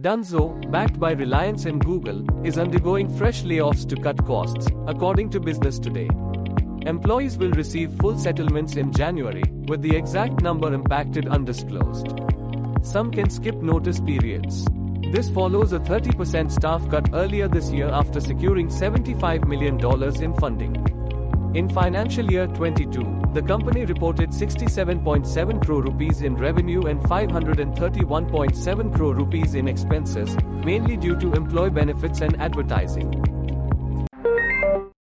Dunzo, backed by Reliance and Google, is undergoing fresh layoffs to cut costs, according to Business Today. Employees will receive full settlements in January, with the exact number impacted undisclosed. Some can skip notice periods. This follows a 30% staff cut earlier this year after securing $75 million in funding. In financial year 22, the company reported 67.7 crore rupees in revenue and 531.7 crore rupees in expenses, mainly due to employee benefits and advertising.